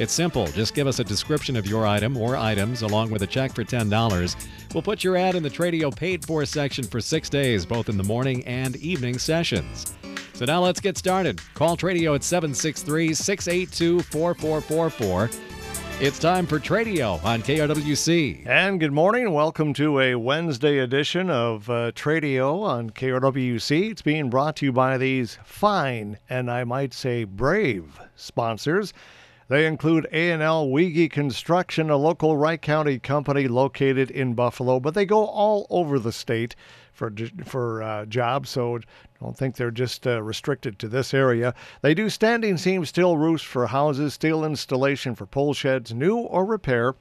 It's simple. Just give us a description of your item or items along with a check for $10. We'll put your ad in the Tradio paid for section for six days, both in the morning and evening sessions. So now let's get started. Call Tradio at 763 682 4444. It's time for Tradio on KRWC. And good morning welcome to a Wednesday edition of uh, Tradio on KRWC. It's being brought to you by these fine and I might say brave sponsors. They include A&L Weege Construction, a local Wright County company located in Buffalo, but they go all over the state for for uh, jobs. So don't think they're just uh, restricted to this area. They do standing seam steel roofs for houses, steel installation for pole sheds, new or repair.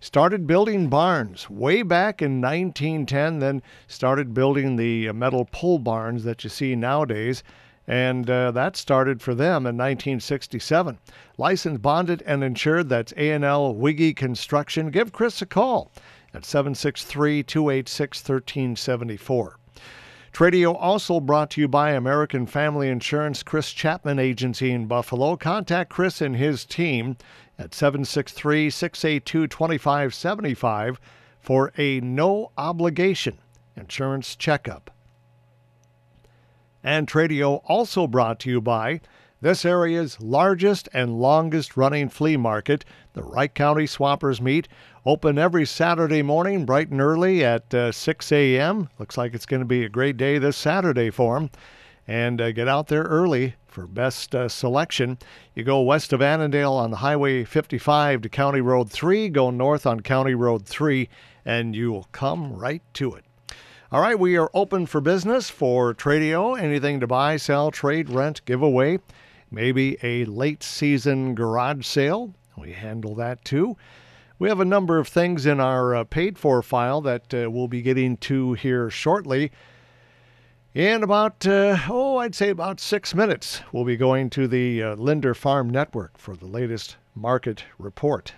Started building barns way back in 1910, then started building the uh, metal pole barns that you see nowadays. And uh, that started for them in 1967. Licensed, bonded, and insured. That's A&L Weege Construction. Give Chris a call at 763 286 1374. Tradio also brought to you by American Family Insurance Chris Chapman Agency in Buffalo. Contact Chris and his team at 763 682 2575 for a no obligation insurance checkup. And Tradio also brought to you by this area's largest and longest running flea market, the Wright County Swappers Meet, open every Saturday morning bright and early at uh, 6 a.m. Looks like it's going to be a great day this Saturday for them. And uh, get out there early for best uh, selection. You go west of Annandale on Highway 55 to County Road 3, go north on County Road 3, and you will come right to it. All right, we are open for business for Tradio. Anything to buy, sell, trade, rent, give away maybe a late season garage sale. We handle that too. We have a number of things in our uh, paid for file that uh, we'll be getting to here shortly. In about, uh, oh, I'd say about six minutes, we'll be going to the uh, Linder Farm Network for the latest market report.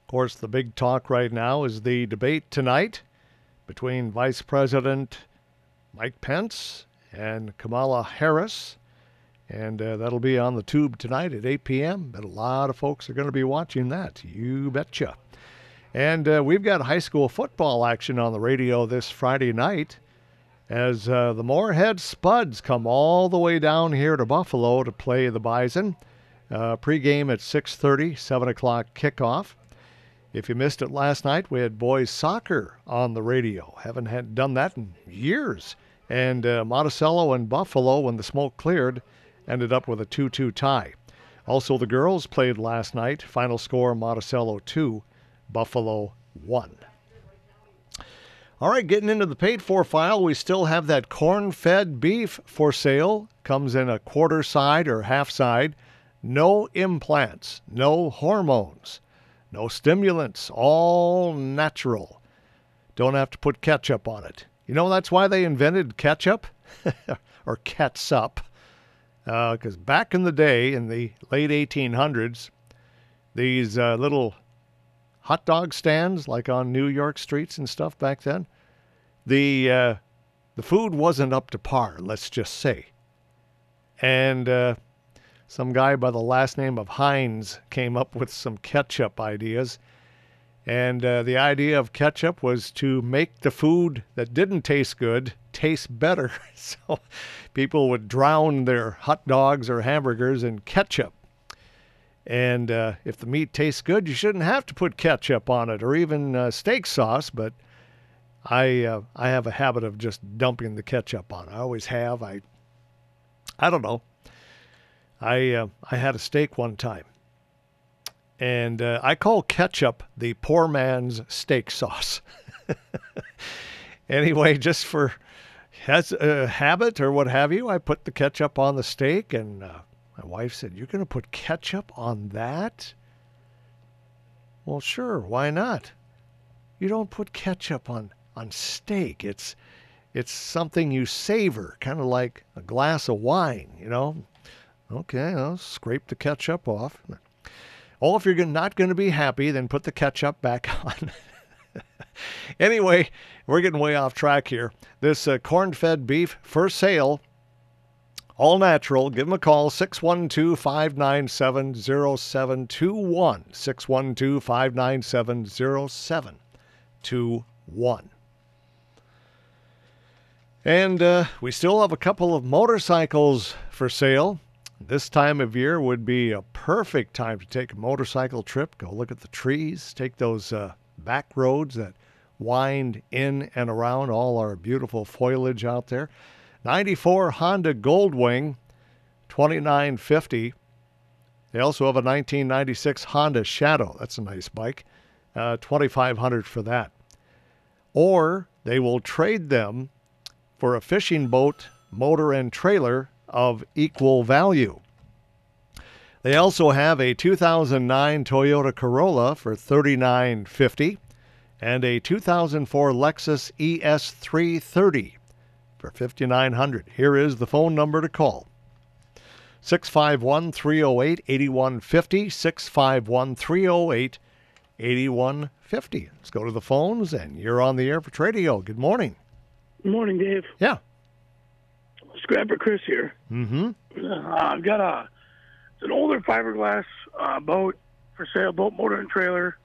Of course, the big talk right now is the debate tonight between Vice President Mike Pence and Kamala Harris and uh, that'll be on the tube tonight at 8 p.m. But a lot of folks are going to be watching that. You betcha. And uh, we've got high school football action on the radio this Friday night as uh, the Moorhead Spuds come all the way down here to Buffalo to play the Bison. Uh, pregame at 6:30, 7 o'clock kickoff. If you missed it last night, we had boys soccer on the radio. Haven't had done that in years. And uh, Monticello and Buffalo, when the smoke cleared, ended up with a 2 2 tie. Also, the girls played last night. Final score Monticello 2, Buffalo 1. All right, getting into the paid for file, we still have that corn fed beef for sale. Comes in a quarter side or half side. No implants, no hormones, no stimulants, all natural. Don't have to put ketchup on it. You know that's why they invented ketchup or catsup because uh, back in the day, in the late 1800s, these uh, little hot dog stands, like on New York streets and stuff back then, the uh, the food wasn't up to par. Let's just say, and uh, some guy by the last name of Heinz came up with some ketchup ideas. And uh, the idea of ketchup was to make the food that didn't taste good taste better. so people would drown their hot dogs or hamburgers in ketchup. And uh, if the meat tastes good, you shouldn't have to put ketchup on it or even uh, steak sauce. But I uh, I have a habit of just dumping the ketchup on. I always have. I I don't know. I uh, I had a steak one time, and uh, I call ketchup the poor man's steak sauce. anyway, just for has a habit or what have you, I put the ketchup on the steak, and uh, my wife said, "You're going to put ketchup on that?" Well, sure, why not? You don't put ketchup on, on steak. It's it's something you savor, kind of like a glass of wine, you know. Okay, I'll scrape the ketchup off. Oh, if you're not going to be happy, then put the ketchup back on. anyway, we're getting way off track here. This uh, corn fed beef for sale, all natural. Give them a call 612 597 0721. 612 597 0721. And uh, we still have a couple of motorcycles for sale. This time of year would be a perfect time to take a motorcycle trip. Go look at the trees, take those uh, back roads that wind in and around all our beautiful foliage out there. 94 Honda Goldwing, 2950. They also have a 1996 Honda Shadow. That's a nice bike. Uh, 2500 for that. Or they will trade them for a fishing boat, motor, and trailer of equal value. They also have a 2009 Toyota Corolla for $39.50 and a 2004 Lexus ES330 for 5,900. Here is the phone number to call 651 308 8150. 651 308 8150. Let's go to the phones, and you're on the air for Tradio. Good morning. Good Morning, Dave. Yeah. Scrapper Chris here. Mm-hmm. Uh, I've got a it's an older fiberglass uh, boat for sale, boat motor and trailer.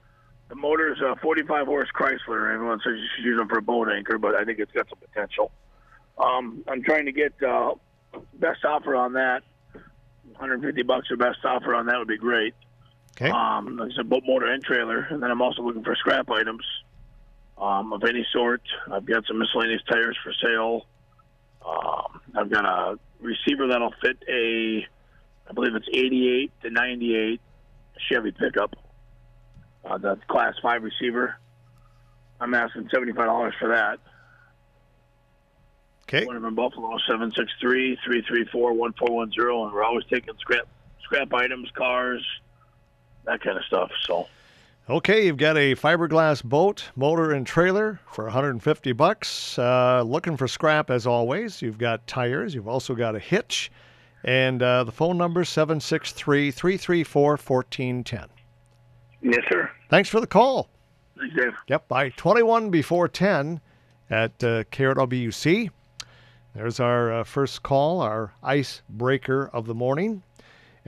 The motor is a 45 horse Chrysler. Everyone says you should use them for a boat anchor, but I think it's got some potential. Um, I'm trying to get uh, best offer on that. 150 bucks or best offer on that would be great. Okay. Um, like I said, boat motor and trailer, and then I'm also looking for scrap items um, of any sort. I've got some miscellaneous tires for sale. Um, I've got a receiver that'll fit a, I believe it's 88 to 98 Chevy pickup. Uh, that's class five receiver. I'm asking $75 for that. Okay. One of them Buffalo 763 334 1410, and we're always taking scrap scrap items, cars, that kind of stuff. So. Okay, you've got a fiberglass boat, motor, and trailer for 150 bucks. Uh, looking for scrap as always. You've got tires. You've also got a hitch, and uh, the phone number 763-334-1410. Yes, sir. Thanks for the call. Thanks, Dave. Yep, by 21 before 10 at uh, KRWC. There's our uh, first call, our icebreaker of the morning.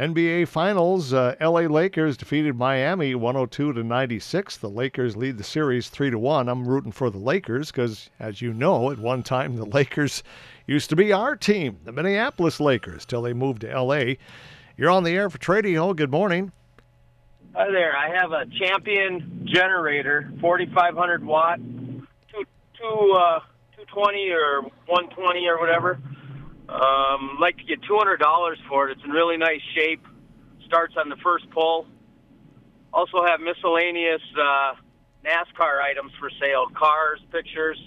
NBA Finals, uh, LA Lakers defeated Miami 102 to 96. The Lakers lead the series 3 to 1. I'm rooting for the Lakers because as you know, at one time the Lakers used to be our team, the Minneapolis Lakers, till they moved to LA. You're on the air for Tradio. Good morning. Hi there. I have a champion generator, 4,500 watt, two, two, uh, 220 or 120 or whatever. Um, like to get $200 for it. It's in really nice shape. Starts on the first pull. Also have miscellaneous uh, NASCAR items for sale, cars, pictures.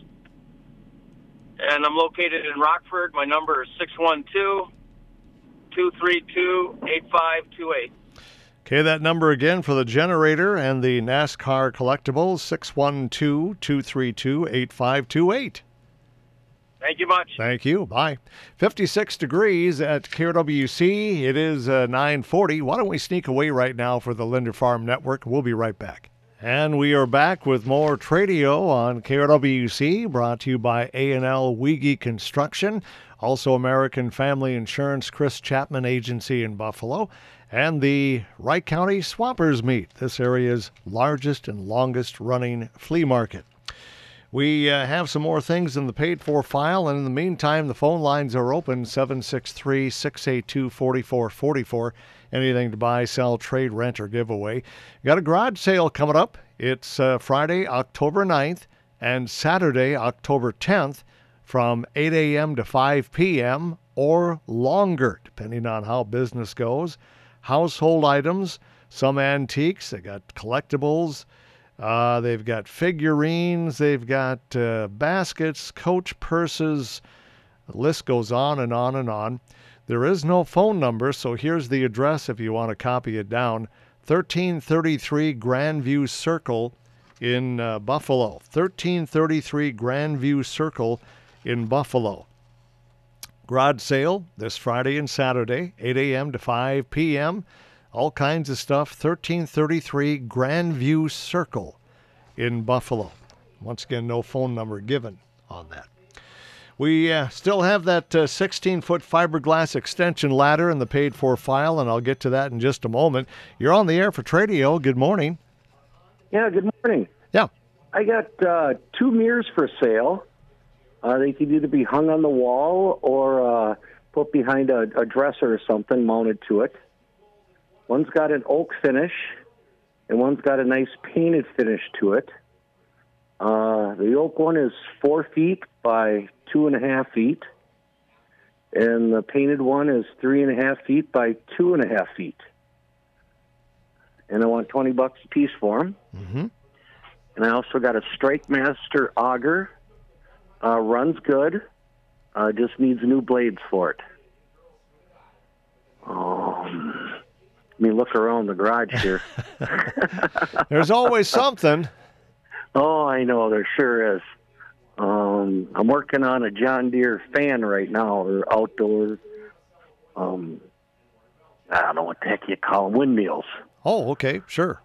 And I'm located in Rockford. My number is 612 232 8528. Okay, that number again for the generator and the NASCAR collectibles 612 232 8528. Thank you much. Thank you. Bye. 56 degrees at KRWC. It is uh, 940. Why don't we sneak away right now for the Linder Farm Network? We'll be right back. And we are back with more Tradio on KRWC, brought to you by A&L Weege Construction, also American Family Insurance, Chris Chapman Agency in Buffalo, and the Wright County Swappers Meet, this area's largest and longest running flea market. We uh, have some more things in the paid for file, and in the meantime, the phone lines are open 763 682 4444. Anything to buy, sell, trade, rent, or give away. Got a garage sale coming up. It's uh, Friday, October 9th, and Saturday, October 10th, from 8 a.m. to 5 p.m. or longer, depending on how business goes. Household items, some antiques, they got collectibles. Uh, they've got figurines, they've got uh, baskets, coach purses. The list goes on and on and on. There is no phone number, so here's the address if you want to copy it down 1333 Grandview Circle in uh, Buffalo. 1333 Grandview Circle in Buffalo. Garage sale this Friday and Saturday, 8 a.m. to 5 p.m. All kinds of stuff. 1333 Grandview Circle in Buffalo. Once again, no phone number given on that. We uh, still have that 16 uh, foot fiberglass extension ladder in the paid for file, and I'll get to that in just a moment. You're on the air for Tradio. Good morning. Yeah, good morning. Yeah. I got uh, two mirrors for sale. Uh, they could either be hung on the wall or uh, put behind a, a dresser or something mounted to it. One's got an oak finish, and one's got a nice painted finish to it. Uh, the oak one is four feet by two and a half feet, and the painted one is three and a half feet by two and a half feet. And I want 20 bucks a piece for them. Mm-hmm. And I also got a Strike Master auger uh, runs good. Uh, just needs new blades for it. Um, me look around the garage here. There's always something. Oh, I know there sure is. Um, I'm working on a John Deere fan right now, or outdoor. Um, I don't know what the heck you call them, windmills. Oh, okay, sure.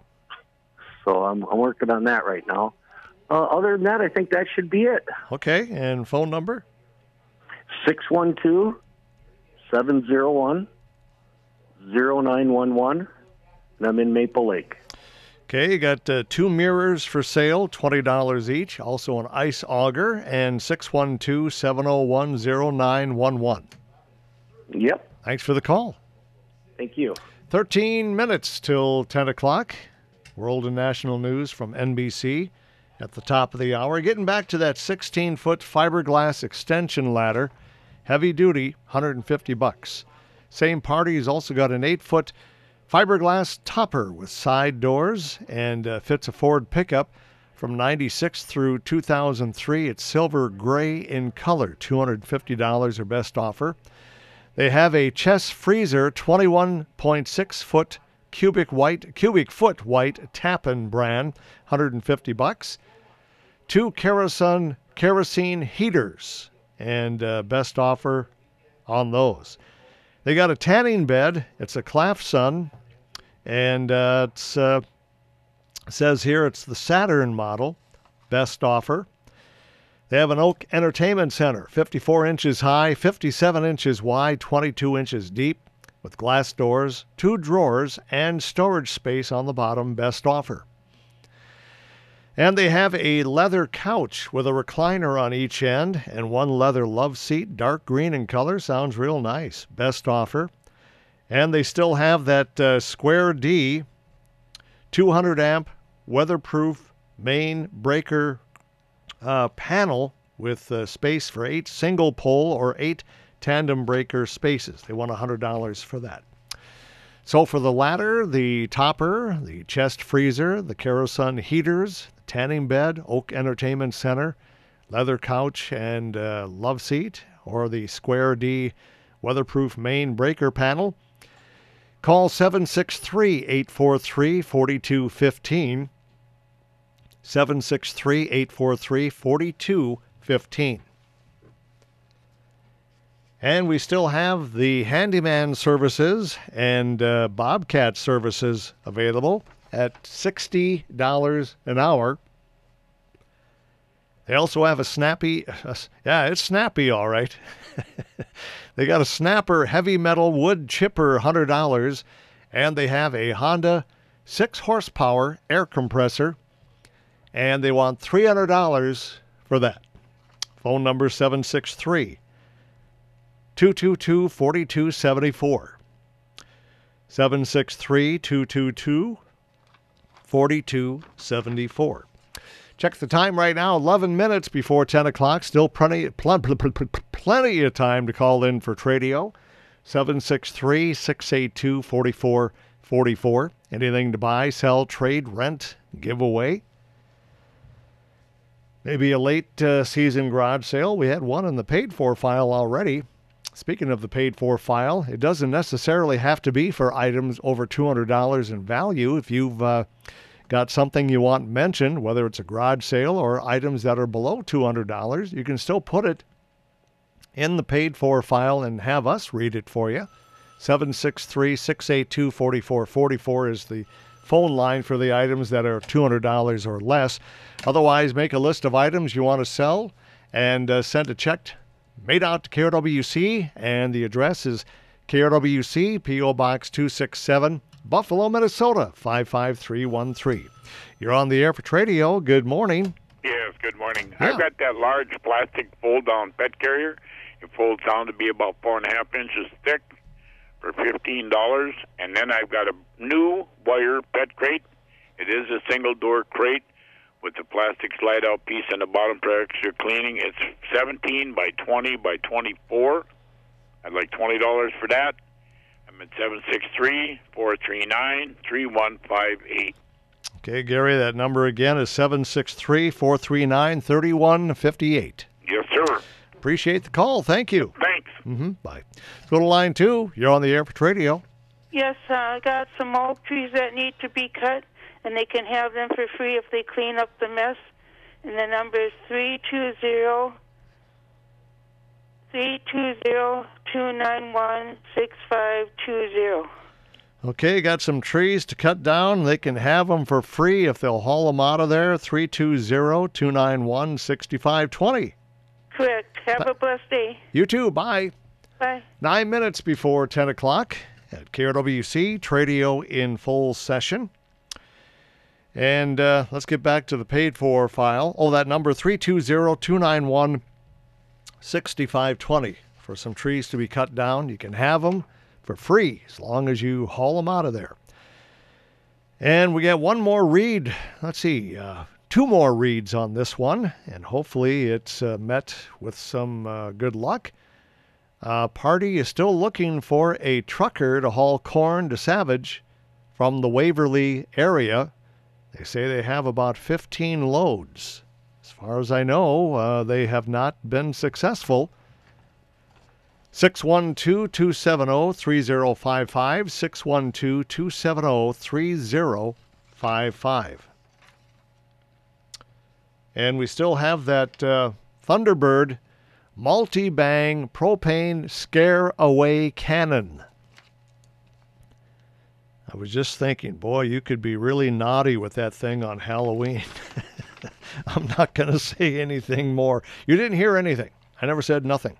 So I'm, I'm working on that right now. Uh, other than that, I think that should be it. Okay, and phone number? 612 701 0911, and I'm in Maple Lake. Okay, you got uh, two mirrors for sale, $20 each. Also, an ice auger, and 612 701 0911. Yep. Thanks for the call. Thank you. 13 minutes till 10 o'clock. World and national news from NBC at the top of the hour. Getting back to that 16 foot fiberglass extension ladder, heavy duty, 150 bucks. Same party has also got an 8 foot fiberglass topper with side doors and uh, fits a Ford pickup from 96 through 2003. It's silver gray in color, $250 or best offer. They have a chest freezer, 21.6 foot cubic white cubic foot white Tappan brand, 150 bucks two kerosene kerosene heaters, and uh, best offer on those. They got a tanning bed. It's a Clafson, and uh, it's uh, says here it's the Saturn model. Best offer. They have an Oak Entertainment Center, 54 inches high, 57 inches wide, 22 inches deep, with glass doors, two drawers, and storage space on the bottom. Best offer. And they have a leather couch with a recliner on each end and one leather love seat, dark green in color. Sounds real nice. Best offer. And they still have that uh, Square D 200 amp weatherproof main breaker uh, panel with uh, space for eight single pole or eight tandem breaker spaces. They want $100 for that. So for the ladder, the topper, the chest freezer, the kerosene heaters, tanning bed, Oak Entertainment Center, leather couch and uh, love seat, or the Square D weatherproof main breaker panel. Call 763 843 4215. 763 843 4215. And we still have the handyman services and uh, Bobcat services available at $60 an hour. They also have a snappy, uh, yeah, it's snappy, all right. they got a snapper heavy metal wood chipper, $100, and they have a Honda 6 horsepower air compressor, and they want $300 for that. Phone number 763 222 4274. 763 222 4274. Check the time right now, 11 minutes before 10 o'clock. Still plenty, plenty of time to call in for Tradio. 763 682 4444. Anything to buy, sell, trade, rent, give away. Maybe a late uh, season garage sale. We had one in the paid for file already. Speaking of the paid for file, it doesn't necessarily have to be for items over $200 in value. If you've uh, got something you want mentioned, whether it's a garage sale or items that are below $200, you can still put it in the paid for file and have us read it for you. 763 682 4444 is the phone line for the items that are $200 or less. Otherwise, make a list of items you want to sell and uh, send a check made out to KRWC, and the address is KRWC, P.O. Box 267, Buffalo, Minnesota 55313. You're on the air for Tradio. Good morning. Yes, good morning. Yeah. I've got that large plastic fold down pet carrier. It folds down to be about four and a half inches thick for fifteen dollars. And then I've got a new wire pet crate. It is a single door crate with the plastic slide out piece on the bottom for extra cleaning. It's seventeen by twenty by twenty four. I'd like twenty dollars for that. I'm at seven six three four three nine three one five eight. Okay, Gary, that number again is 763 439 3158. Yes, sir. Appreciate the call. Thank you. Thanks. Mm-hmm. Bye. Let's go to line two. You're on the air for Tradio. Yes, uh, I got some oak trees that need to be cut, and they can have them for free if they clean up the mess. And the number is three two zero three two zero two nine one six five two zero. Okay, got some trees to cut down. They can have them for free if they'll haul them out of there. 320 291 6520. Correct. Have a blessed day. You too. Bye. Bye. Nine minutes before 10 o'clock at KRWC, Tradio in full session. And uh, let's get back to the paid for file. Oh, that number 320 291 6520 for some trees to be cut down. You can have them for free as long as you haul them out of there. And we got one more read. Let's see, uh, two more reads on this one, and hopefully it's uh, met with some uh, good luck. Uh, party is still looking for a trucker to haul corn to Savage from the Waverly area. They say they have about 15 loads. As far as I know, uh, they have not been successful. 612 270 3055. 612 270 3055. And we still have that uh, Thunderbird multi bang propane scare away cannon. I was just thinking, boy, you could be really naughty with that thing on Halloween. I'm not going to say anything more. You didn't hear anything. I never said nothing.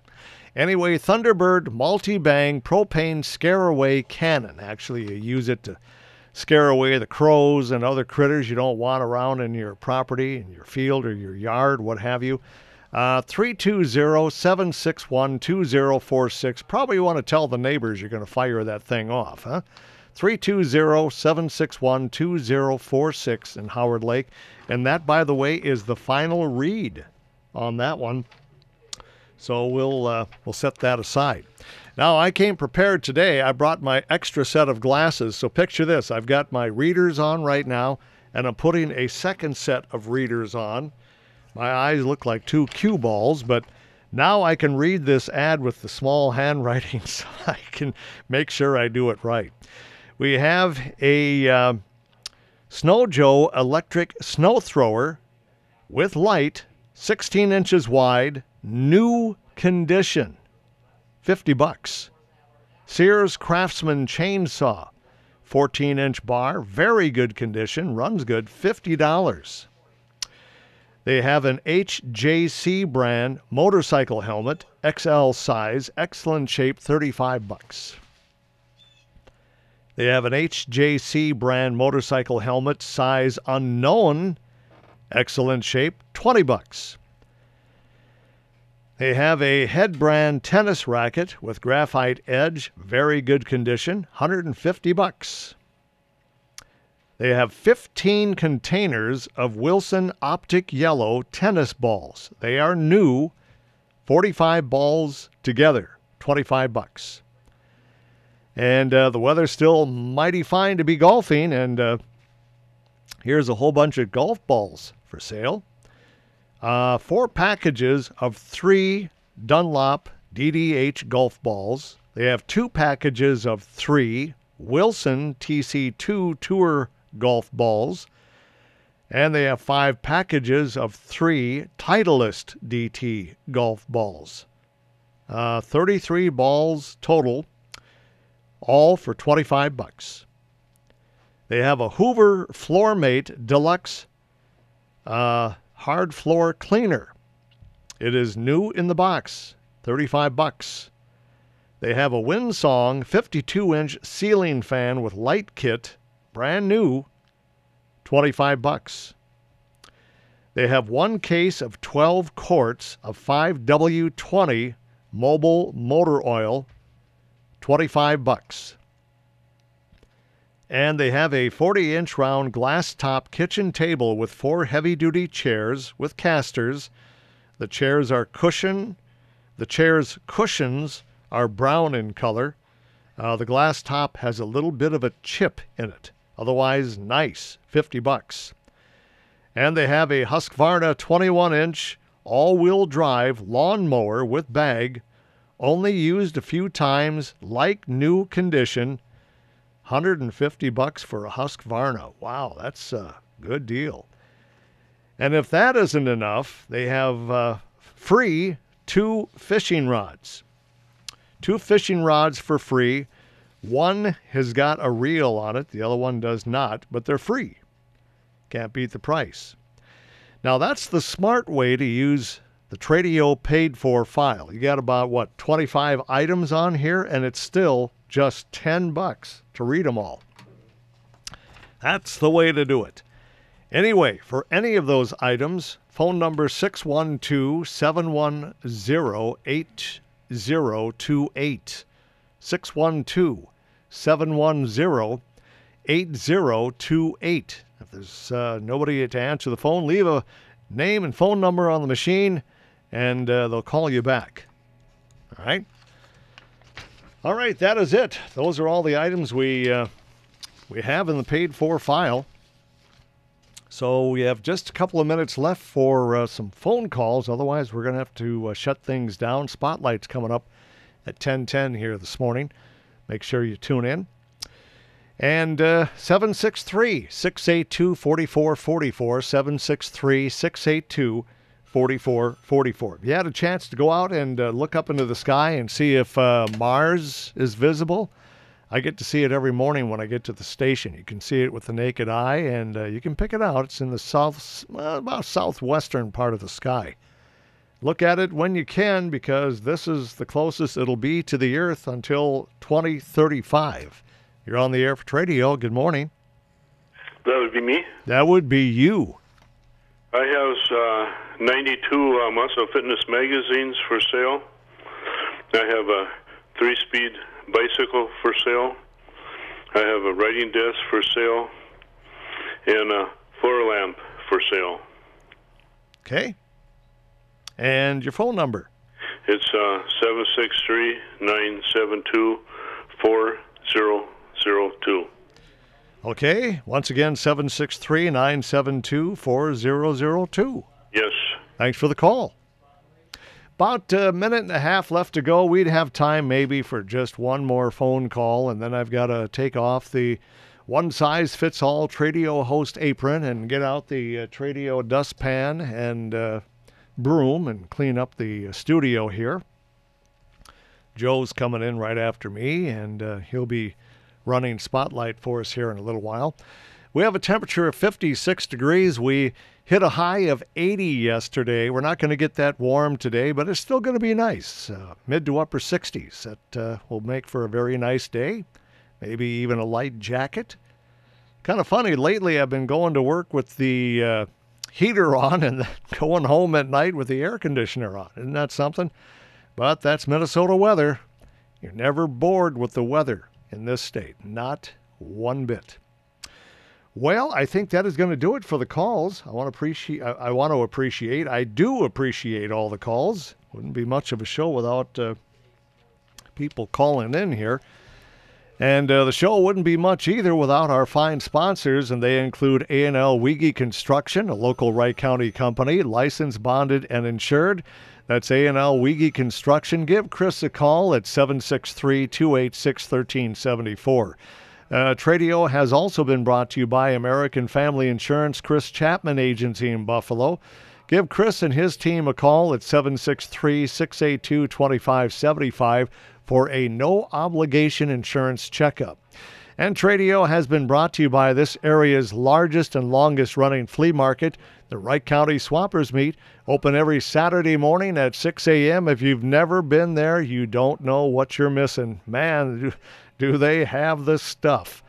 Anyway, Thunderbird multi bang propane scare away cannon. Actually, you use it to scare away the crows and other critters you don't want around in your property, in your field or your yard, what have you. Uh, 320 761 2046. Probably want to tell the neighbors you're going to fire that thing off, huh? 320 761 2046 in Howard Lake. And that, by the way, is the final read on that one. So we'll uh, we'll set that aside. Now I came prepared today. I brought my extra set of glasses. So picture this: I've got my readers on right now, and I'm putting a second set of readers on. My eyes look like two cue balls, but now I can read this ad with the small handwriting, so I can make sure I do it right. We have a uh, Snow Joe electric snow thrower with light, 16 inches wide, new condition, 50 bucks. Sears Craftsman chainsaw, 14 inch bar, very good condition, runs good, $50. They have an HJC brand motorcycle helmet, XL size, excellent shape, 35 bucks. They have an HJC brand motorcycle helmet, size unknown, excellent shape, 20 bucks. They have a head brand tennis racket with graphite edge, very good condition, 150 bucks. They have 15 containers of Wilson Optic Yellow tennis balls. They are new, 45 balls together, 25 bucks. And uh, the weather's still mighty fine to be golfing, and uh, here's a whole bunch of golf balls for sale. Uh, four packages of three Dunlop DDH golf balls. They have two packages of three Wilson TC2 Tour golf balls. And they have five packages of three Titleist DT golf balls. Uh, 33 balls total, all for 25 bucks. They have a Hoover Floormate Deluxe uh, hard floor cleaner. It is new in the box, 35 bucks. They have a Windsong 52 inch ceiling fan with light kit, brand new, 25 bucks. They have one case of 12 quarts of 5W20 Mobil motor oil, 25 bucks. And they have a 40 inch round glass top kitchen table with four heavy duty chairs with casters. The chairs are cushion. The chairs' cushions are brown in color. Uh, the glass top has a little bit of a chip in it. Otherwise, nice, 50 bucks. And they have a Husqvarna 21 inch all wheel drive lawnmower with bag, only used a few times, like new condition. 150 bucks for a Husqvarna. Wow, that's a good deal. And if that isn't enough, they have uh, free two fishing rods. Two fishing rods for free. One has got a reel on it, the other one does not, but they're free. Can't beat the price. Now, that's the smart way to use the Tradio paid for file. You got about, what, 25 items on here, and it's still just 10 bucks to read them all. That's the way to do it. Anyway, for any of those items, phone number 612 710 8028. 612 710 8028. If there's uh, nobody to answer the phone, leave a name and phone number on the machine and uh, they'll call you back. All right? All right, that is it. Those are all the items we uh, we have in the paid for file. So we have just a couple of minutes left for uh, some phone calls. Otherwise, we're going to have to uh, shut things down. Spotlight's coming up at 10:10 here this morning. Make sure you tune in. And uh, 763 682 4444. 763 682 4444. If you had a chance to go out and uh, look up into the sky and see if uh, Mars is visible, I get to see it every morning when I get to the station. You can see it with the naked eye, and uh, you can pick it out. It's in the south, about southwestern part of the sky. Look at it when you can, because this is the closest it'll be to the Earth until 2035. You're on the air for Tradio. Good morning. That would be me. That would be you. I have uh, 92 uh, Muscle Fitness magazines for sale. I have a three speed bicycle for sale. I have a writing desk for sale. And a floor lamp for sale. Okay. And your phone number? It's uh, 763 972 4002. Okay. Once again, 763 972 4002. Thanks for the call. About a minute and a half left to go. We'd have time maybe for just one more phone call, and then I've got to take off the one size fits all Tradio host apron and get out the uh, Tradio dustpan and uh, broom and clean up the uh, studio here. Joe's coming in right after me, and uh, he'll be running spotlight for us here in a little while. We have a temperature of 56 degrees. We hit a high of 80 yesterday. We're not going to get that warm today, but it's still going to be nice. Uh, mid to upper 60s. That uh, will make for a very nice day. Maybe even a light jacket. Kind of funny, lately I've been going to work with the uh, heater on and going home at night with the air conditioner on. Isn't that something? But that's Minnesota weather. You're never bored with the weather in this state. Not one bit. Well, I think that is going to do it for the calls. I want to appreciate. I, I want to appreciate. I do appreciate all the calls. Wouldn't be much of a show without uh, people calling in here. And uh, the show wouldn't be much either without our fine sponsors, and they include A&L Weege Construction, a local Wright County company, licensed, bonded, and insured. That's A&L Weege Construction. Give Chris a call at 763-286-1374. Uh, Tradio has also been brought to you by American Family Insurance Chris Chapman Agency in Buffalo. Give Chris and his team a call at 763 682 2575 for a no obligation insurance checkup. And Tradio has been brought to you by this area's largest and longest running flea market, the Wright County Swappers Meet, open every Saturday morning at 6 a.m. If you've never been there, you don't know what you're missing. Man, do they have the stuff.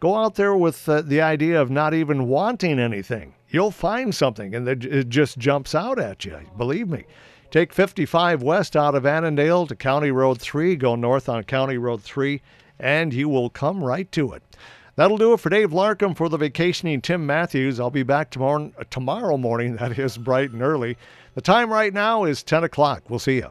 Go out there with uh, the idea of not even wanting anything. You'll find something and it just jumps out at you. Believe me. Take 55 west out of Annandale to County Road 3, go north on County Road 3, and you will come right to it. That'll do it for Dave Larkham for the vacationing Tim Matthews. I'll be back tomorrow, tomorrow morning, that is bright and early. The time right now is 10 o'clock. We'll see you.